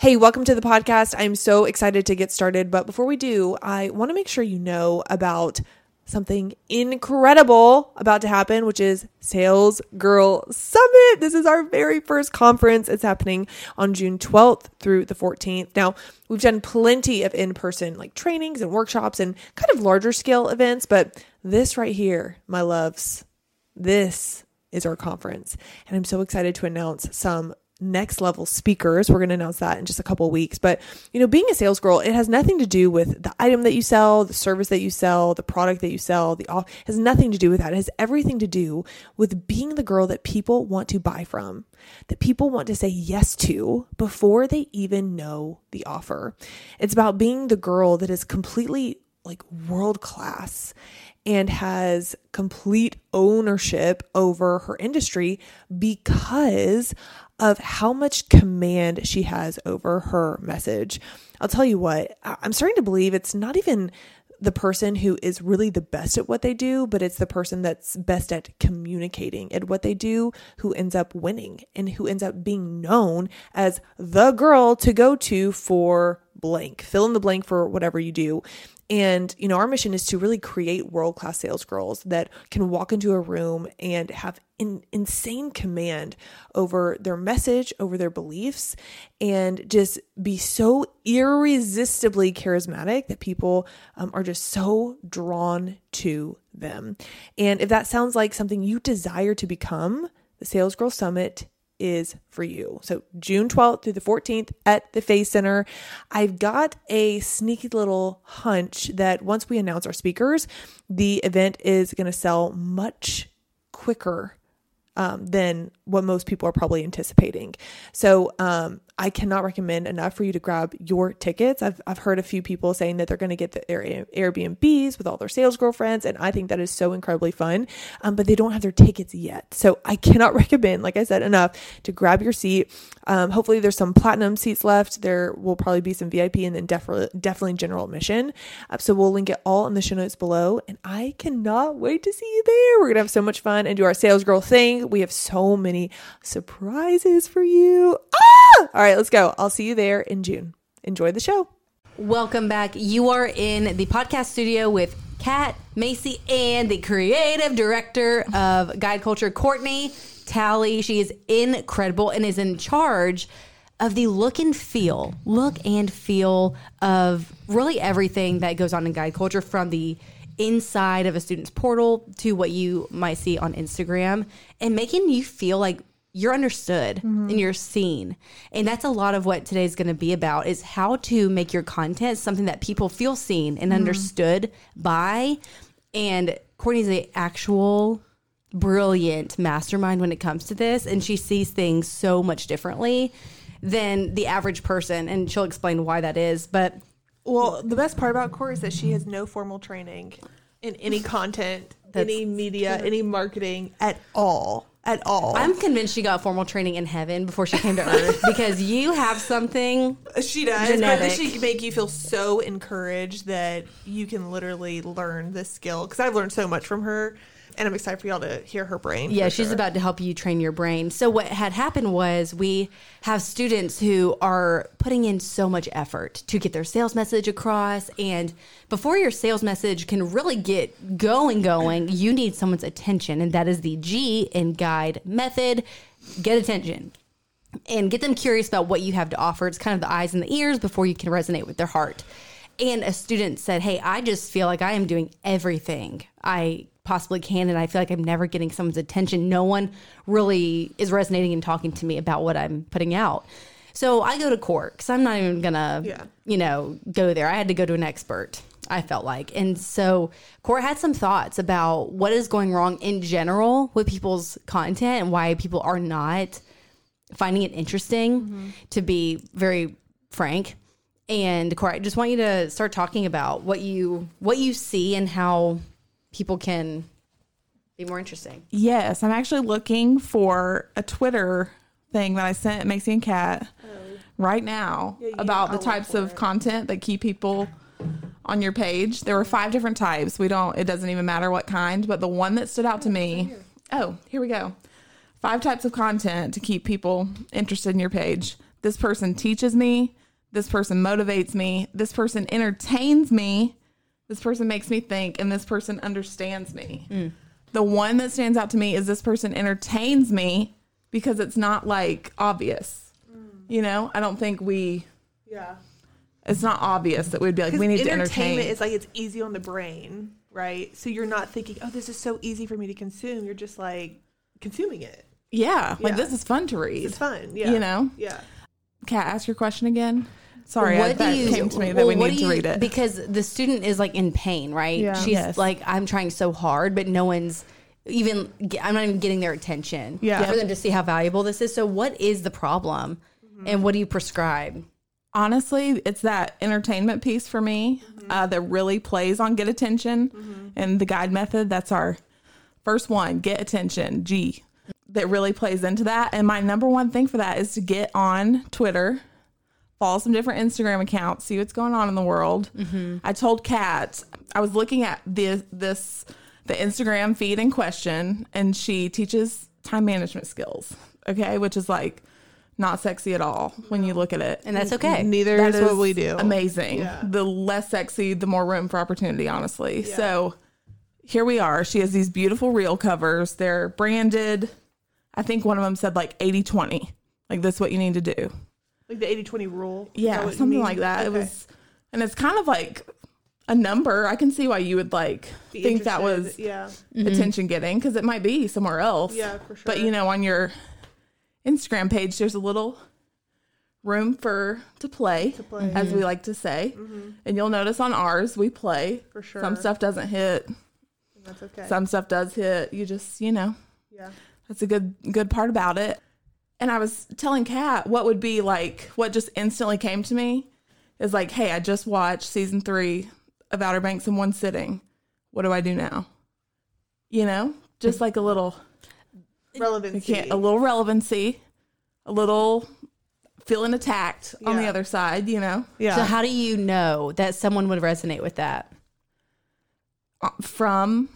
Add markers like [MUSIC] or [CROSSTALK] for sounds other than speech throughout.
Hey, welcome to the podcast. I'm so excited to get started. But before we do, I want to make sure you know about something incredible about to happen, which is Sales Girl Summit. This is our very first conference. It's happening on June 12th through the 14th. Now, we've done plenty of in person like trainings and workshops and kind of larger scale events, but this right here, my loves, this is our conference. And I'm so excited to announce some next level speakers. We're going to announce that in just a couple weeks. But, you know, being a sales girl, it has nothing to do with the item that you sell, the service that you sell, the product that you sell, the off has nothing to do with that. It has everything to do with being the girl that people want to buy from, that people want to say yes to before they even know the offer. It's about being the girl that is completely like world class and has complete ownership over her industry because of how much command she has over her message. I'll tell you what, I'm starting to believe it's not even the person who is really the best at what they do, but it's the person that's best at communicating at what they do who ends up winning and who ends up being known as the girl to go to for blank. Fill in the blank for whatever you do. And, you know, our mission is to really create world class sales girls that can walk into a room and have in, insane command over their message, over their beliefs, and just be so irresistibly charismatic that people um, are just so drawn to them. And if that sounds like something you desire to become, the Sales Girl Summit is for you. So June 12th through the 14th at the Face Center. I've got a sneaky little hunch that once we announce our speakers, the event is going to sell much quicker um, than what most people are probably anticipating. So um, I cannot recommend enough for you to grab your tickets. I've, I've heard a few people saying that they're going to get the Airbnbs with all their sales girlfriends, and I think that is so incredibly fun, um, but they don't have their tickets yet. So I cannot [LAUGHS] recommend, like I said, enough to grab your seat. Um, hopefully, there's some platinum seats left. There will probably be some VIP and then definitely, definitely general admission. Uh, so we'll link it all in the show notes below, and I cannot wait to see you there. We're going to have so much fun and do our sales girl thing. We have so many surprises for you. Ah! All right let's go. I'll see you there in June. Enjoy the show. Welcome back. You are in the podcast studio with Kat Macy and the creative director of Guide Culture, Courtney Talley. She is incredible and is in charge of the look and feel, look and feel of really everything that goes on in guide culture from the inside of a student's portal to what you might see on Instagram and making you feel like you're understood mm-hmm. and you're seen. And that's a lot of what today's going to be about is how to make your content something that people feel seen and mm-hmm. understood by. And Courtney's the actual brilliant mastermind when it comes to this and she sees things so much differently than the average person and she'll explain why that is. But well, the best part about Court is that she has no formal training in any content, any media, any marketing at all at all. I'm convinced she got formal training in heaven before she came to earth [LAUGHS] because you have something. She does, genetic. but she can make you feel so encouraged that you can literally learn this skill. Because I've learned so much from her and I'm excited for y'all to hear her brain. Yeah, she's sure. about to help you train your brain. So what had happened was we have students who are putting in so much effort to get their sales message across and before your sales message can really get going going, you need someone's attention and that is the G in guide method. Get attention and get them curious about what you have to offer. It's kind of the eyes and the ears before you can resonate with their heart. And a student said, Hey, I just feel like I am doing everything I possibly can and I feel like I'm never getting someone's attention. No one really is resonating and talking to me about what I'm putting out. So I go to court because I'm not even gonna, yeah. you know, go there. I had to go to an expert. I felt like, and so court had some thoughts about what is going wrong in general with people's content and why people are not finding it interesting. Mm-hmm. To be very frank, and Corey, I just want you to start talking about what you what you see and how people can be more interesting. Yes, I'm actually looking for a Twitter thing that I sent Macy and Kat oh. right now yeah, about the types of it. content that keep people on your page. There were five different types. We don't it doesn't even matter what kind, but the one that stood out to me. Oh, here we go. Five types of content to keep people interested in your page. This person teaches me. This person motivates me. This person entertains me. This person makes me think, and this person understands me. Mm. The one that stands out to me is this person entertains me because it's not like obvious. Mm. You know, I don't think we. Yeah. It's not obvious that we'd be like, we need to entertain. It's like it's easy on the brain, right? So you're not thinking, oh, this is so easy for me to consume. You're just like consuming it. yeah, like this is fun to read. It's fun. Yeah. You know? Yeah. Kat, ask your question again. Sorry, what I, that came to me that well, we need do to you- read it. because the student is like in pain, right? Yeah. She's Yes. like, I'm trying so hard, but no one's even. I'm not even getting their attention. Yeah. for them to see how valuable this is. So, what is the problem, mm-hmm. and what do you prescribe? Honestly, it's that entertainment piece for me mm-hmm. uh, that really plays on get attention. Mm-hmm. And the guide method, that's our first one get attention, G, that really plays into that. And my number one thing for that is to get on Twitter, follow some different Instagram accounts, see what's going on in the world. Mm-hmm. I told Kat, I was looking at this, this, the Instagram feed in question, and she teaches time management skills, okay, which is like not sexy at all when you look at it. And that's okay. Neither That is what we do. Amazing. Yeah. The less sexy, the more room for opportunity, honestly. So here we are. She has these beautiful reel covers. They're branded. I think one of them said like 80 20. Like, this is what you need to do. Like the 80 20 rule. Yeah, something like that. It was, and it's kind of like a number. I can see why you would like Be think that was. Yeah. attention getting because it might be somewhere else. Yeah, for sure. But you know, on your Instagram page, there's a little room for to play, play. Mm-hmm. as we like to say. And you'll notice on ours, we play. For sure. Some stuff doesn't hit. That's okay. Some stuff does hit. You just, you know, yeah. that's a good good part about it. And I was telling Kat what would be like what just instantly came to me is like, hey, I just watched season three of Outer Banks in one sitting. What do I do now? You know, just like a little, Relevancy. can't, a little relevancy, a little feeling attacked on the other side. You know, yeah. So, how do you know that someone would resonate with that? Uh, from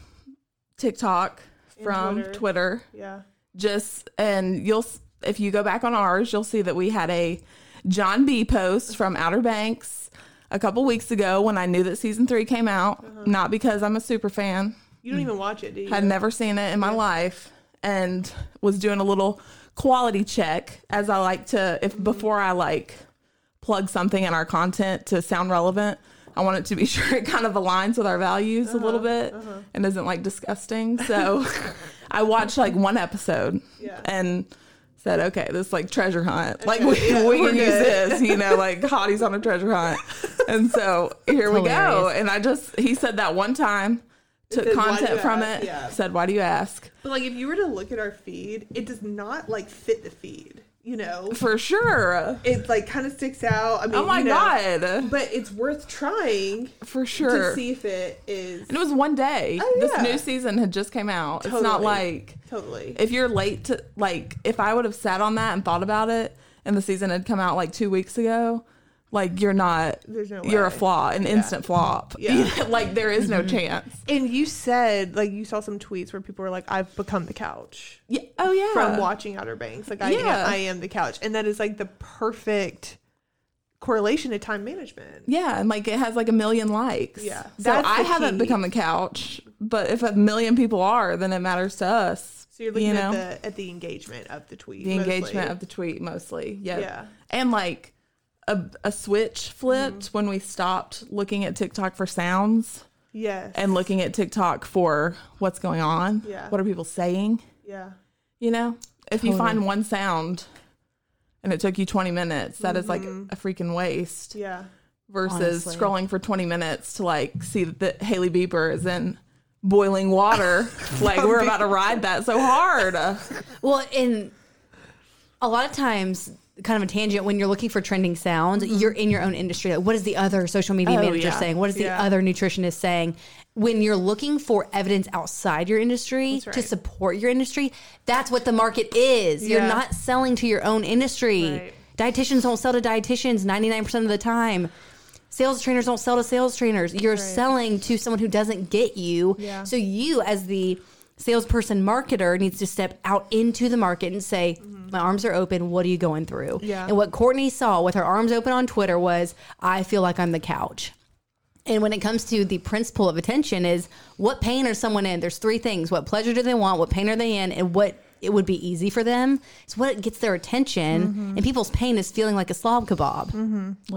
TikTok, from Twitter. Twitter yeah. just and you'll if you go back on ours you'll see that we had a john b post from outer banks a couple weeks ago when i knew that season three came out uh-huh. not because i'm a super fan You don't even watch it, do you? had never seen it in my life and was doing a little quality check as i like to if mm-hmm. before i like plug something in our content to sound relevant i want it to be [LAUGHS] sure it kind of aligns with our values a little uh-huh, bit uh-huh. and isn't like disgusting [LAUGHS] so i watched like one episode Yeah. and said okay this like treasure hunt like we, yeah, we can use this you know like hotties on a treasure hunt and so [LAUGHS] here we go and i just he said that one time took said, content from ask?" it Yeah. said why do you ask But like, if you were to look at our feed, it does not like fit the feed. You know, for sure. it like kind of sticks out. I oh mean, oh my you know, god. But it's worth trying for sure. to see if it is and it was one day. Oh, this new season had just came out. It's not like totally. if you're late to like if i would have sat on that and thought about it and the season had come out like two weeks ago like you're not There's no you're a flaw an instant flop [LAUGHS] Yeah. [LAUGHS] like there is no [LAUGHS] chance And you said like you saw some tweets where people were like, "I've become the couch yeah oh yeah from watching Outer Banks." Like, I Yeah. am, I am the couch, and that is like the perfect correlation to time management. Yeah, and like it has like a million likes. Yeah. So That's I haven't key. become a couch, but if a million people are, then it matters to us. So you're looking you know? at the at the engagement of the tweet, the mostly. engagement of the tweet mostly. Yeah. Yeah. And like a, a switch flipped Mm-hmm. when we stopped looking at TikTok for sounds yes, and looking at TikTok for what's going on. Yeah. What are people saying? yeah, You know, if you find one sound and it took you 20 minutes, that is like a freaking waste yeah, versus Honestly. scrolling for 20 minutes to like see that Hailey Bieber is in boiling water. [LAUGHS] like we're about to ride that so hard. Well, in a lot of times, kind of a tangent, when you're looking for trending sounds, mm-hmm. you're in your own industry. Like, what is the other social media Oh, manager yeah. saying? What is the Yeah. other nutritionist saying? When you're looking for evidence outside your industry That's to support your industry, that's what the market is. You're not selling to your own industry. Right. Dietitians don't sell to dietitians 99% of the time. Sales trainers don't sell to sales trainers. You're selling to someone who doesn't get you. Yeah. So you, as the salesperson marketer, needs to step out into the market and say, My arms are open. What are you going through? Yeah. And what Courtney saw with her arms open on Twitter was, I feel like I'm the couch. And when it comes to the principle of attention, is what pain are someone in? There's three things: what pleasure do they want? What pain are they in? And what it would be easy for them. It's what gets their attention. Mm-hmm. And people's pain is feeling like a slob kebab.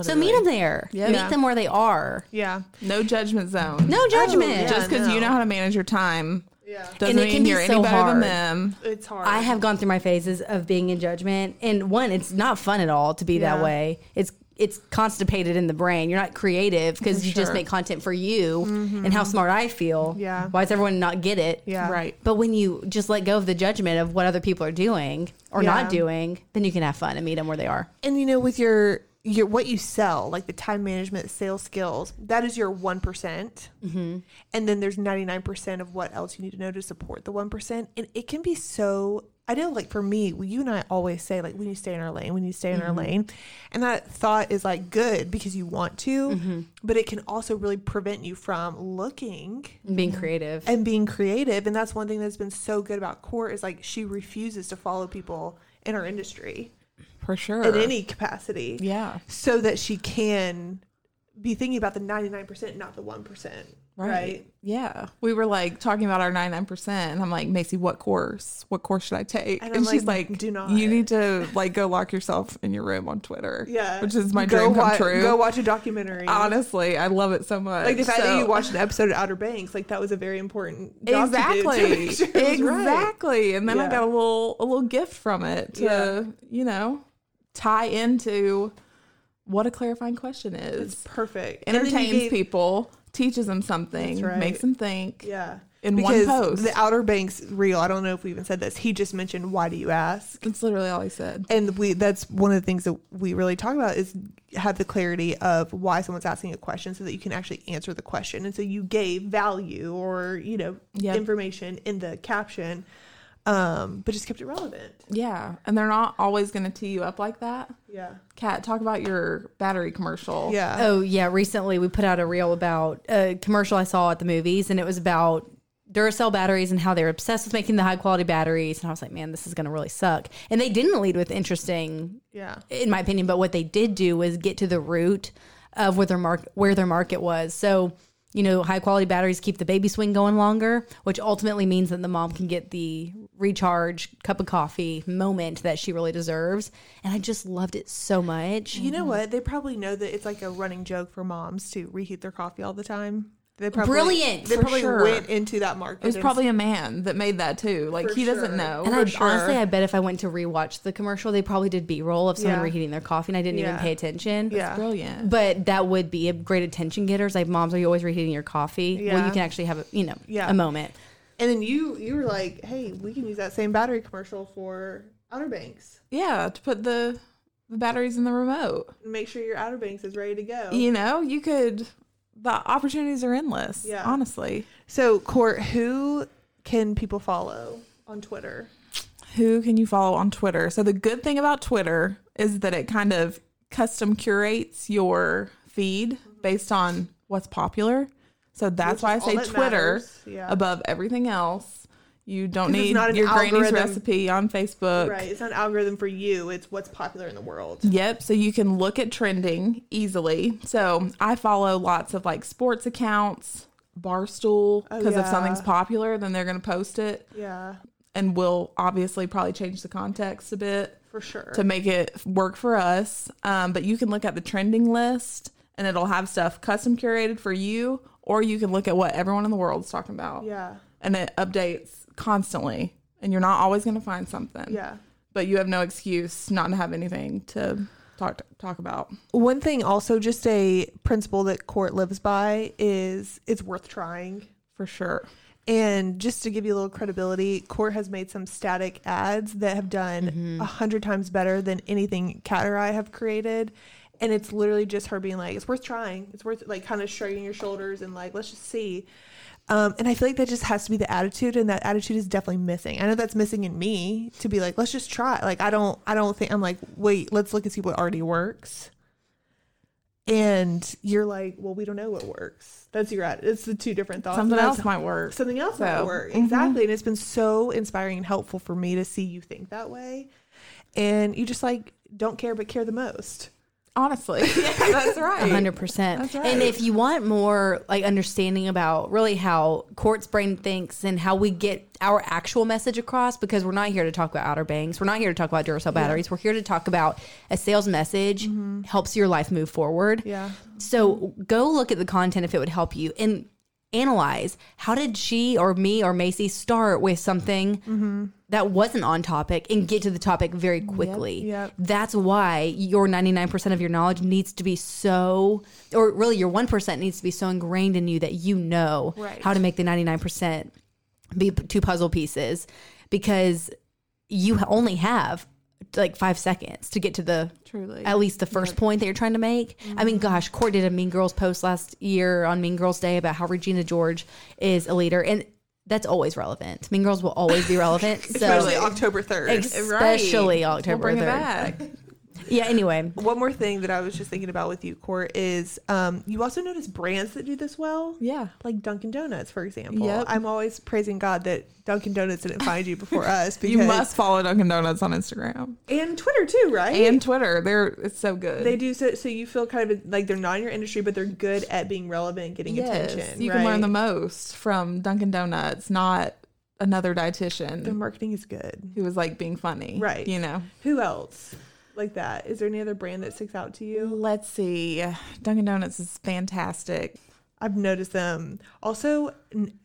So meet them there. Yeah. Meet them where they are. Yeah. No judgment zone. No judgment. yeah. Just because you know how to manage your time Yeah. doesn't And it mean can be you're any so better than hard. them. It's hard. I have gone through my phases of being in judgment, and one, it's not fun at all to be Yeah. that way. It's it's constipated in the brain. You're not creative because you just sure. make content for you and how smart I feel. Mm-hmm. Yeah. Why does everyone not get it? Yeah. Right. But when you just let go of the judgment of what other people are doing or Yeah. not doing, then you can have fun and meet them where they are. And you know, with your your what you sell, like the time management, sales skills, that is your one Mm-hmm. and then there's ninety nine percent of what else you need to know to support the one percent, and it can be so. I know, like for me, you and I always say like we need to stay in our lane, we need to stay in Mm-hmm. our lane, and that thought is like good because you want to, Mm-hmm. but it can also really prevent you from looking being creative. and being creative, and that's one thing that's been so good about Court is like she refuses to follow people in our industry For sure. in any capacity Yeah. so that she can be thinking about the 99% not the 1% right, Yeah. We were like talking about our 99%. And I'm like, Macy, what course? What course should I take? And And, she's like, "Do not." You need to like go lock yourself in your room on Twitter. yeah Which is my go dream come true. go watch a documentary Honestly, I love it so much. like the fact that you watched an episode of Outer Banks like that was a very important job to do to exactly sure was right. exactly and then i got a little a little gift from it to Yeah. you know tie into what a clarifying question is. It's perfect. And then you entertains people teaches them something right. makes them think yeah. in one because post. the Outer Banks reel I don't know if we even said this. He just mentioned why do you ask? That's literally all he said. And we that's one of the things that we really talk about is have the clarity of why someone's asking a question so that you can actually answer the question. And so you gave value or you know Yep. information in the caption um but just kept it relevant. Yeah. And they're not always going to tee you up like that. Yeah. Kat talk about your battery commercial. Yeah. Oh yeah, recently we put out a reel about a commercial I saw at the movies, and it was about Duracell batteries and how they're obsessed with making the high quality batteries. And I was like, man, this is going to really suck. And they didn't lead with interesting, yeah. in my opinion, but what they did do was get to the root of where their market where their market was. So you know, high quality batteries keep the baby swing going longer, which ultimately means that the mom can get the recharge cup of coffee moment that she really deserves. And I just loved it so much. you know what they probably know that it's like a running joke for moms to reheat their coffee all the time they probably Brilliant, they probably sure. went into that market it was probably a man that made that too like For he doesn't sure. know And I sure. honestly, I bet if I went to rewatch the commercial, they probably did B roll of someone Yeah. reheating their coffee, and I didn't even pay attention. yeah brilliant But that would be a great attention getter. Like, moms, are you always reheating your coffee? Yeah. Well, you can actually have a you know Yeah. a moment. and then you you were like hey we can use that same battery commercial for Outer Banks yeah to put the the batteries in the remote make sure your Outer Banks is ready to go you know you could the opportunities are endless Yeah. honestly So, Court, who can people follow on Twitter? who can you follow on twitter so the good thing about twitter is that it kind of custom curates your feed mm-hmm. based on what's popular so that's Which why i say that twitter. Yeah. above everything else you don't need your granny's recipe on facebook Right. It's not an algorithm for you, it's what's popular in the world. Yep. So you can look at trending easily. So I follow lots of like sports accounts, Barstool, Oh, because if something's popular, then they're going to post it Yeah, and we'll obviously probably change the context a bit for sure. to make it work for us. Um, but you can look at the trending list and it'll have stuff custom curated for you, or you can look at what everyone in the world's talking about. yeah. And it updates constantly. And you're not always going to find something. Yeah. But you have no excuse not to have anything to talk talk about. One thing also just a principle that Court lives by is it's worth trying. For sure. And just to give you a little credibility, Court has made some static ads that have done mm-hmm. a hundred times better than anything Kat or I have created. And it's literally just her being like, it's worth trying. It's worth like kind of shrugging your shoulders and like, let's just see. Um, and I feel like that just has to be the attitude, and that attitude is definitely missing. I know that's missing in me to be like, let's just try. Like, I don't, I don't think I'm like, wait, let's look and see what already works. And you're like, well, we don't know what works. That's your attitude. It's the two different thoughts. Something else might work. something else might So, work mhm. exactly and it's been so inspiring and helpful for me to see you think that way and you just like don't care but care the most. Honestly, [LAUGHS] yeah, that's right. hundred percent. That's right. And if you want more like understanding about really how Court's brain thinks and how we get our actual message across, because we're not here to talk about Outer Banks, we're not here to talk about Duracell batteries. We're here to talk about a sales message mm-hmm. helps your life move forward. Yeah. So go look at the content if it would help you and analyze how did she or me or Macy start with something that wasn't on topic and get to the topic very quickly. yep. That's why your 99% of your knowledge needs to be so, or really your 1% needs to be so ingrained in you that you know Right. how to make the 99% be two puzzle pieces because you only have like five seconds to get to the Truly. at least the first point that you're trying to make. I mean, gosh, Court did a Mean Girls post last year on Mean Girls Day about how Regina George is a leader, and that's always relevant. Mean Girls will always be relevant. [LAUGHS] so Especially October 3rd. especially We'll October bring it 3rd. Yeah. Anyway, One more thing that I was just thinking about with you, Court, is um, you also notice brands that do this well. Yeah. Like Dunkin' Donuts, for example. Yep. I'm always praising God that Dunkin' Donuts didn't find you before us. Because, [LAUGHS] You must follow Dunkin' Donuts on Instagram and Twitter too, right? and Twitter. They're it's so good. they do so. So you feel kind of like they're not in your industry, but they're good at being relevant, and getting yes, attention. you can learn the most from Dunkin' Donuts, not another dietitian Their marketing is good. who was like being funny. Right. You know. Who else like that? Is there any other brand that sticks out to you? Let's see. Dunkin' Donuts is fantastic. I've noticed them. Also, n-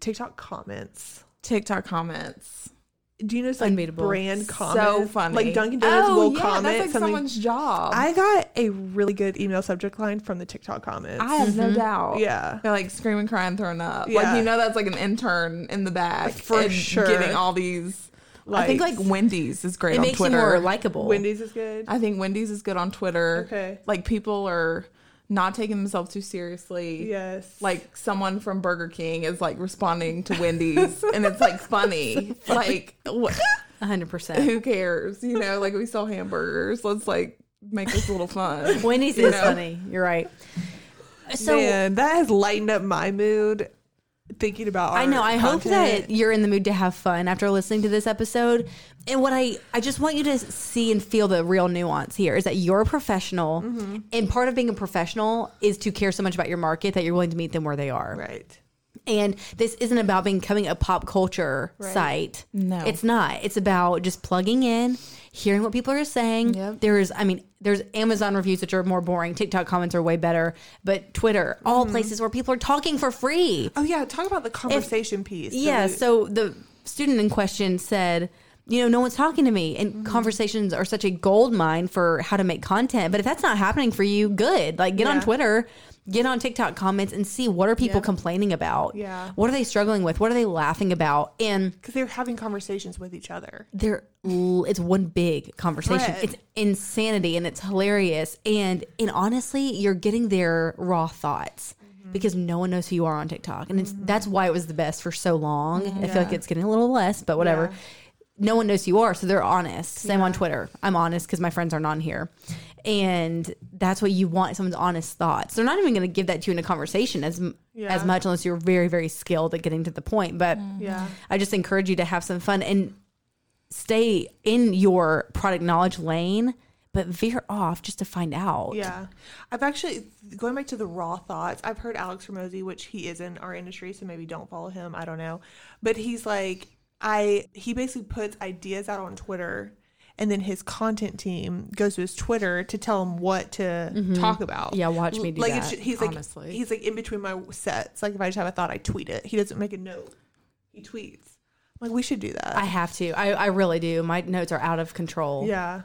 TikTok comments. TikTok comments. Do you notice like Unbeatable. brand comments? So funny. Like Dunkin' Donuts oh, will yeah, comment That's like something. someone's job. I got a really good email subject line from the TikTok comments. I have no mm-hmm. doubt. Yeah. They're like screaming, crying, throwing up. Yeah. Like you know that's like an intern in the back Like, for sure. getting all these. I think like Wendy's is great it on makes Twitter. you more likable. Wendy's is good. I think Wendy's is good on Twitter. Okay. Like people are not taking themselves too seriously. yes. Like someone from Burger King is like responding to Wendy's [LAUGHS] and it's like funny. like what, hundred percent. who cares? You know, like we sell hamburgers. Let's like make this a little fun. Wendy's You is know? funny. You're right. So Man, that has lightened up my mood thinking about. I know. I hope that you're in the mood to have fun after listening to this episode. And what I, I just want you to see and feel the real nuance here is that you're a professional, Mm-hmm. and part of being a professional is to care so much about your market that you're willing to meet them where they are. right. And this isn't about becoming a pop culture Right. site. No. It's not. It's about just plugging in, hearing what people are saying. Yep. There's, I mean, there's Amazon reviews which are more boring. TikTok comments are way better. But Twitter, all Mm-hmm. places where people are talking for free. Oh yeah, talk about the conversation piece. Yeah. So- So the student in question said, you know, no one's talking to me. And conversations are such a gold mine for how to make content. But if that's not happening for you, good. Like get on Twitter, get on TikTok comments and see what are people Yeah. complaining about? Yeah. What are they struggling with? What are they laughing about? And because they're having conversations with each other. they're it's one big conversation. It's insanity and it's hilarious. And and honestly, you're getting their raw thoughts. Mm-hmm. Because no one knows who you are on TikTok, and it's that's why it was the best for so long. I feel like it's getting a little less, but whatever. Yeah. No one knows who you are, so they're honest. Same on Twitter. I'm honest because my friends aren't on here, and that's what you want someone's honest thoughts. They're not even going to give that to you in a conversation as Yeah. as much unless you're very very skilled at getting to the point. But mm-hmm. Yeah. I just encourage you to have some fun and stay in your product knowledge lane, but veer off just to find out. Yeah. I've actually going back to the raw thoughts. I've heard Alex Hormozi, which he is in our industry, so maybe don't follow him. I don't know, but he's like I. He basically puts ideas out on Twitter. And then his content team goes to his Twitter to tell him what to talk about. Mm-hmm. Yeah, watch me do like that, It's, he's like he's like in between my sets. Like if I just have a thought, I tweet it. He doesn't make a note. He tweets. I'm like we should do that. I have to. I, I really do. My notes are out of control. yeah.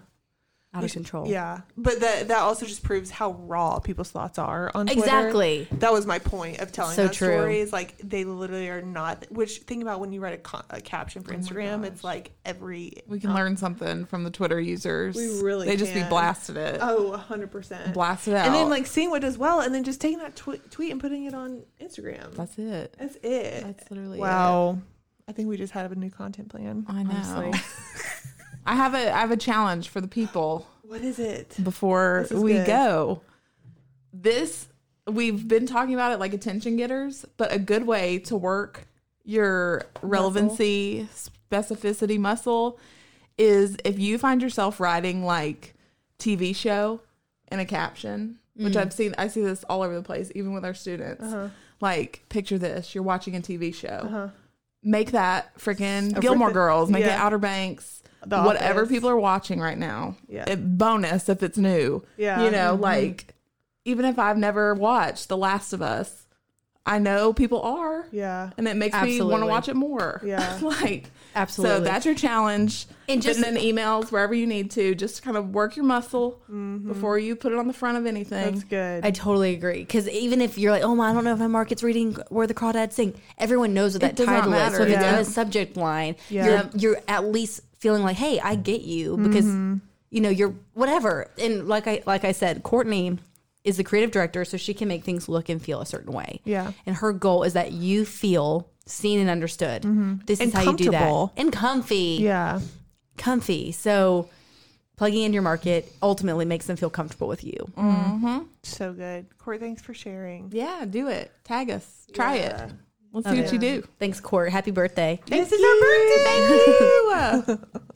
Out We of control. Yeah, but that that also just proves how raw people's thoughts are on Twitter. Exactly. That was my point of telling So that true. story. Is like they literally are not. Which think about when you write a, co- a caption Oh for Instagram, it's like every. We can uh, learn something from the Twitter users. We really They just be blasted it. Oh, hundred percent. Blasted out. And then like seeing what does well, and then just taking that tw- tweet and putting it on Instagram. that's it. That's it. That's literally wow. I think we just had a new content plan. I know. [LAUGHS] I have a I have a challenge for the people [GASPS] What is it? before is we good. go. This we've been talking about it like attention getters, but a good way to work your relevancy specificity muscle is if you find yourself writing like TV show in a caption, which mm. I've seen, I see this all over the place, even with our students. Uh-huh. Like, picture this: you're watching a TV show. Uh-huh. Make that freaking Gilmore Girls. Make it Outer Banks. The whatever Office. people are watching right now. Yeah. It- bonus if it's new. Yeah. Mm-hmm. You know, like even if I've never watched The Last of Us, I know people are. Yeah. And it makes me want to watch it more. Yeah. [LAUGHS] like Absolutely. So that's your challenge. And just- Putting in emails wherever you need to, just to kind of work your muscle before you put it on the front of anything. That's good. I totally agree. Because even if you're like, oh, I don't know if my market's reading where the crawdads sing, everyone knows what that does not title is. So matter, if it's in yeah. the subject line, Yeah. you're you're at least feeling like, hey, I get you because mm-hmm. you know you're whatever. And like I like I said, Courtney is the creative director, so she can make things look and feel a certain way. Yeah. And her goal is that you feel seen and understood. Mm-hmm. This is how you do that. And comfy. yeah. Comfy. So plugging in your market ultimately makes them feel comfortable with you. Mm-hmm. So good. Court, thanks for sharing. Yeah, do it. Tag us. Try Yeah. it. Let's see what you do. Thanks, Court. Happy birthday. this is our birthday. Thank you. [LAUGHS]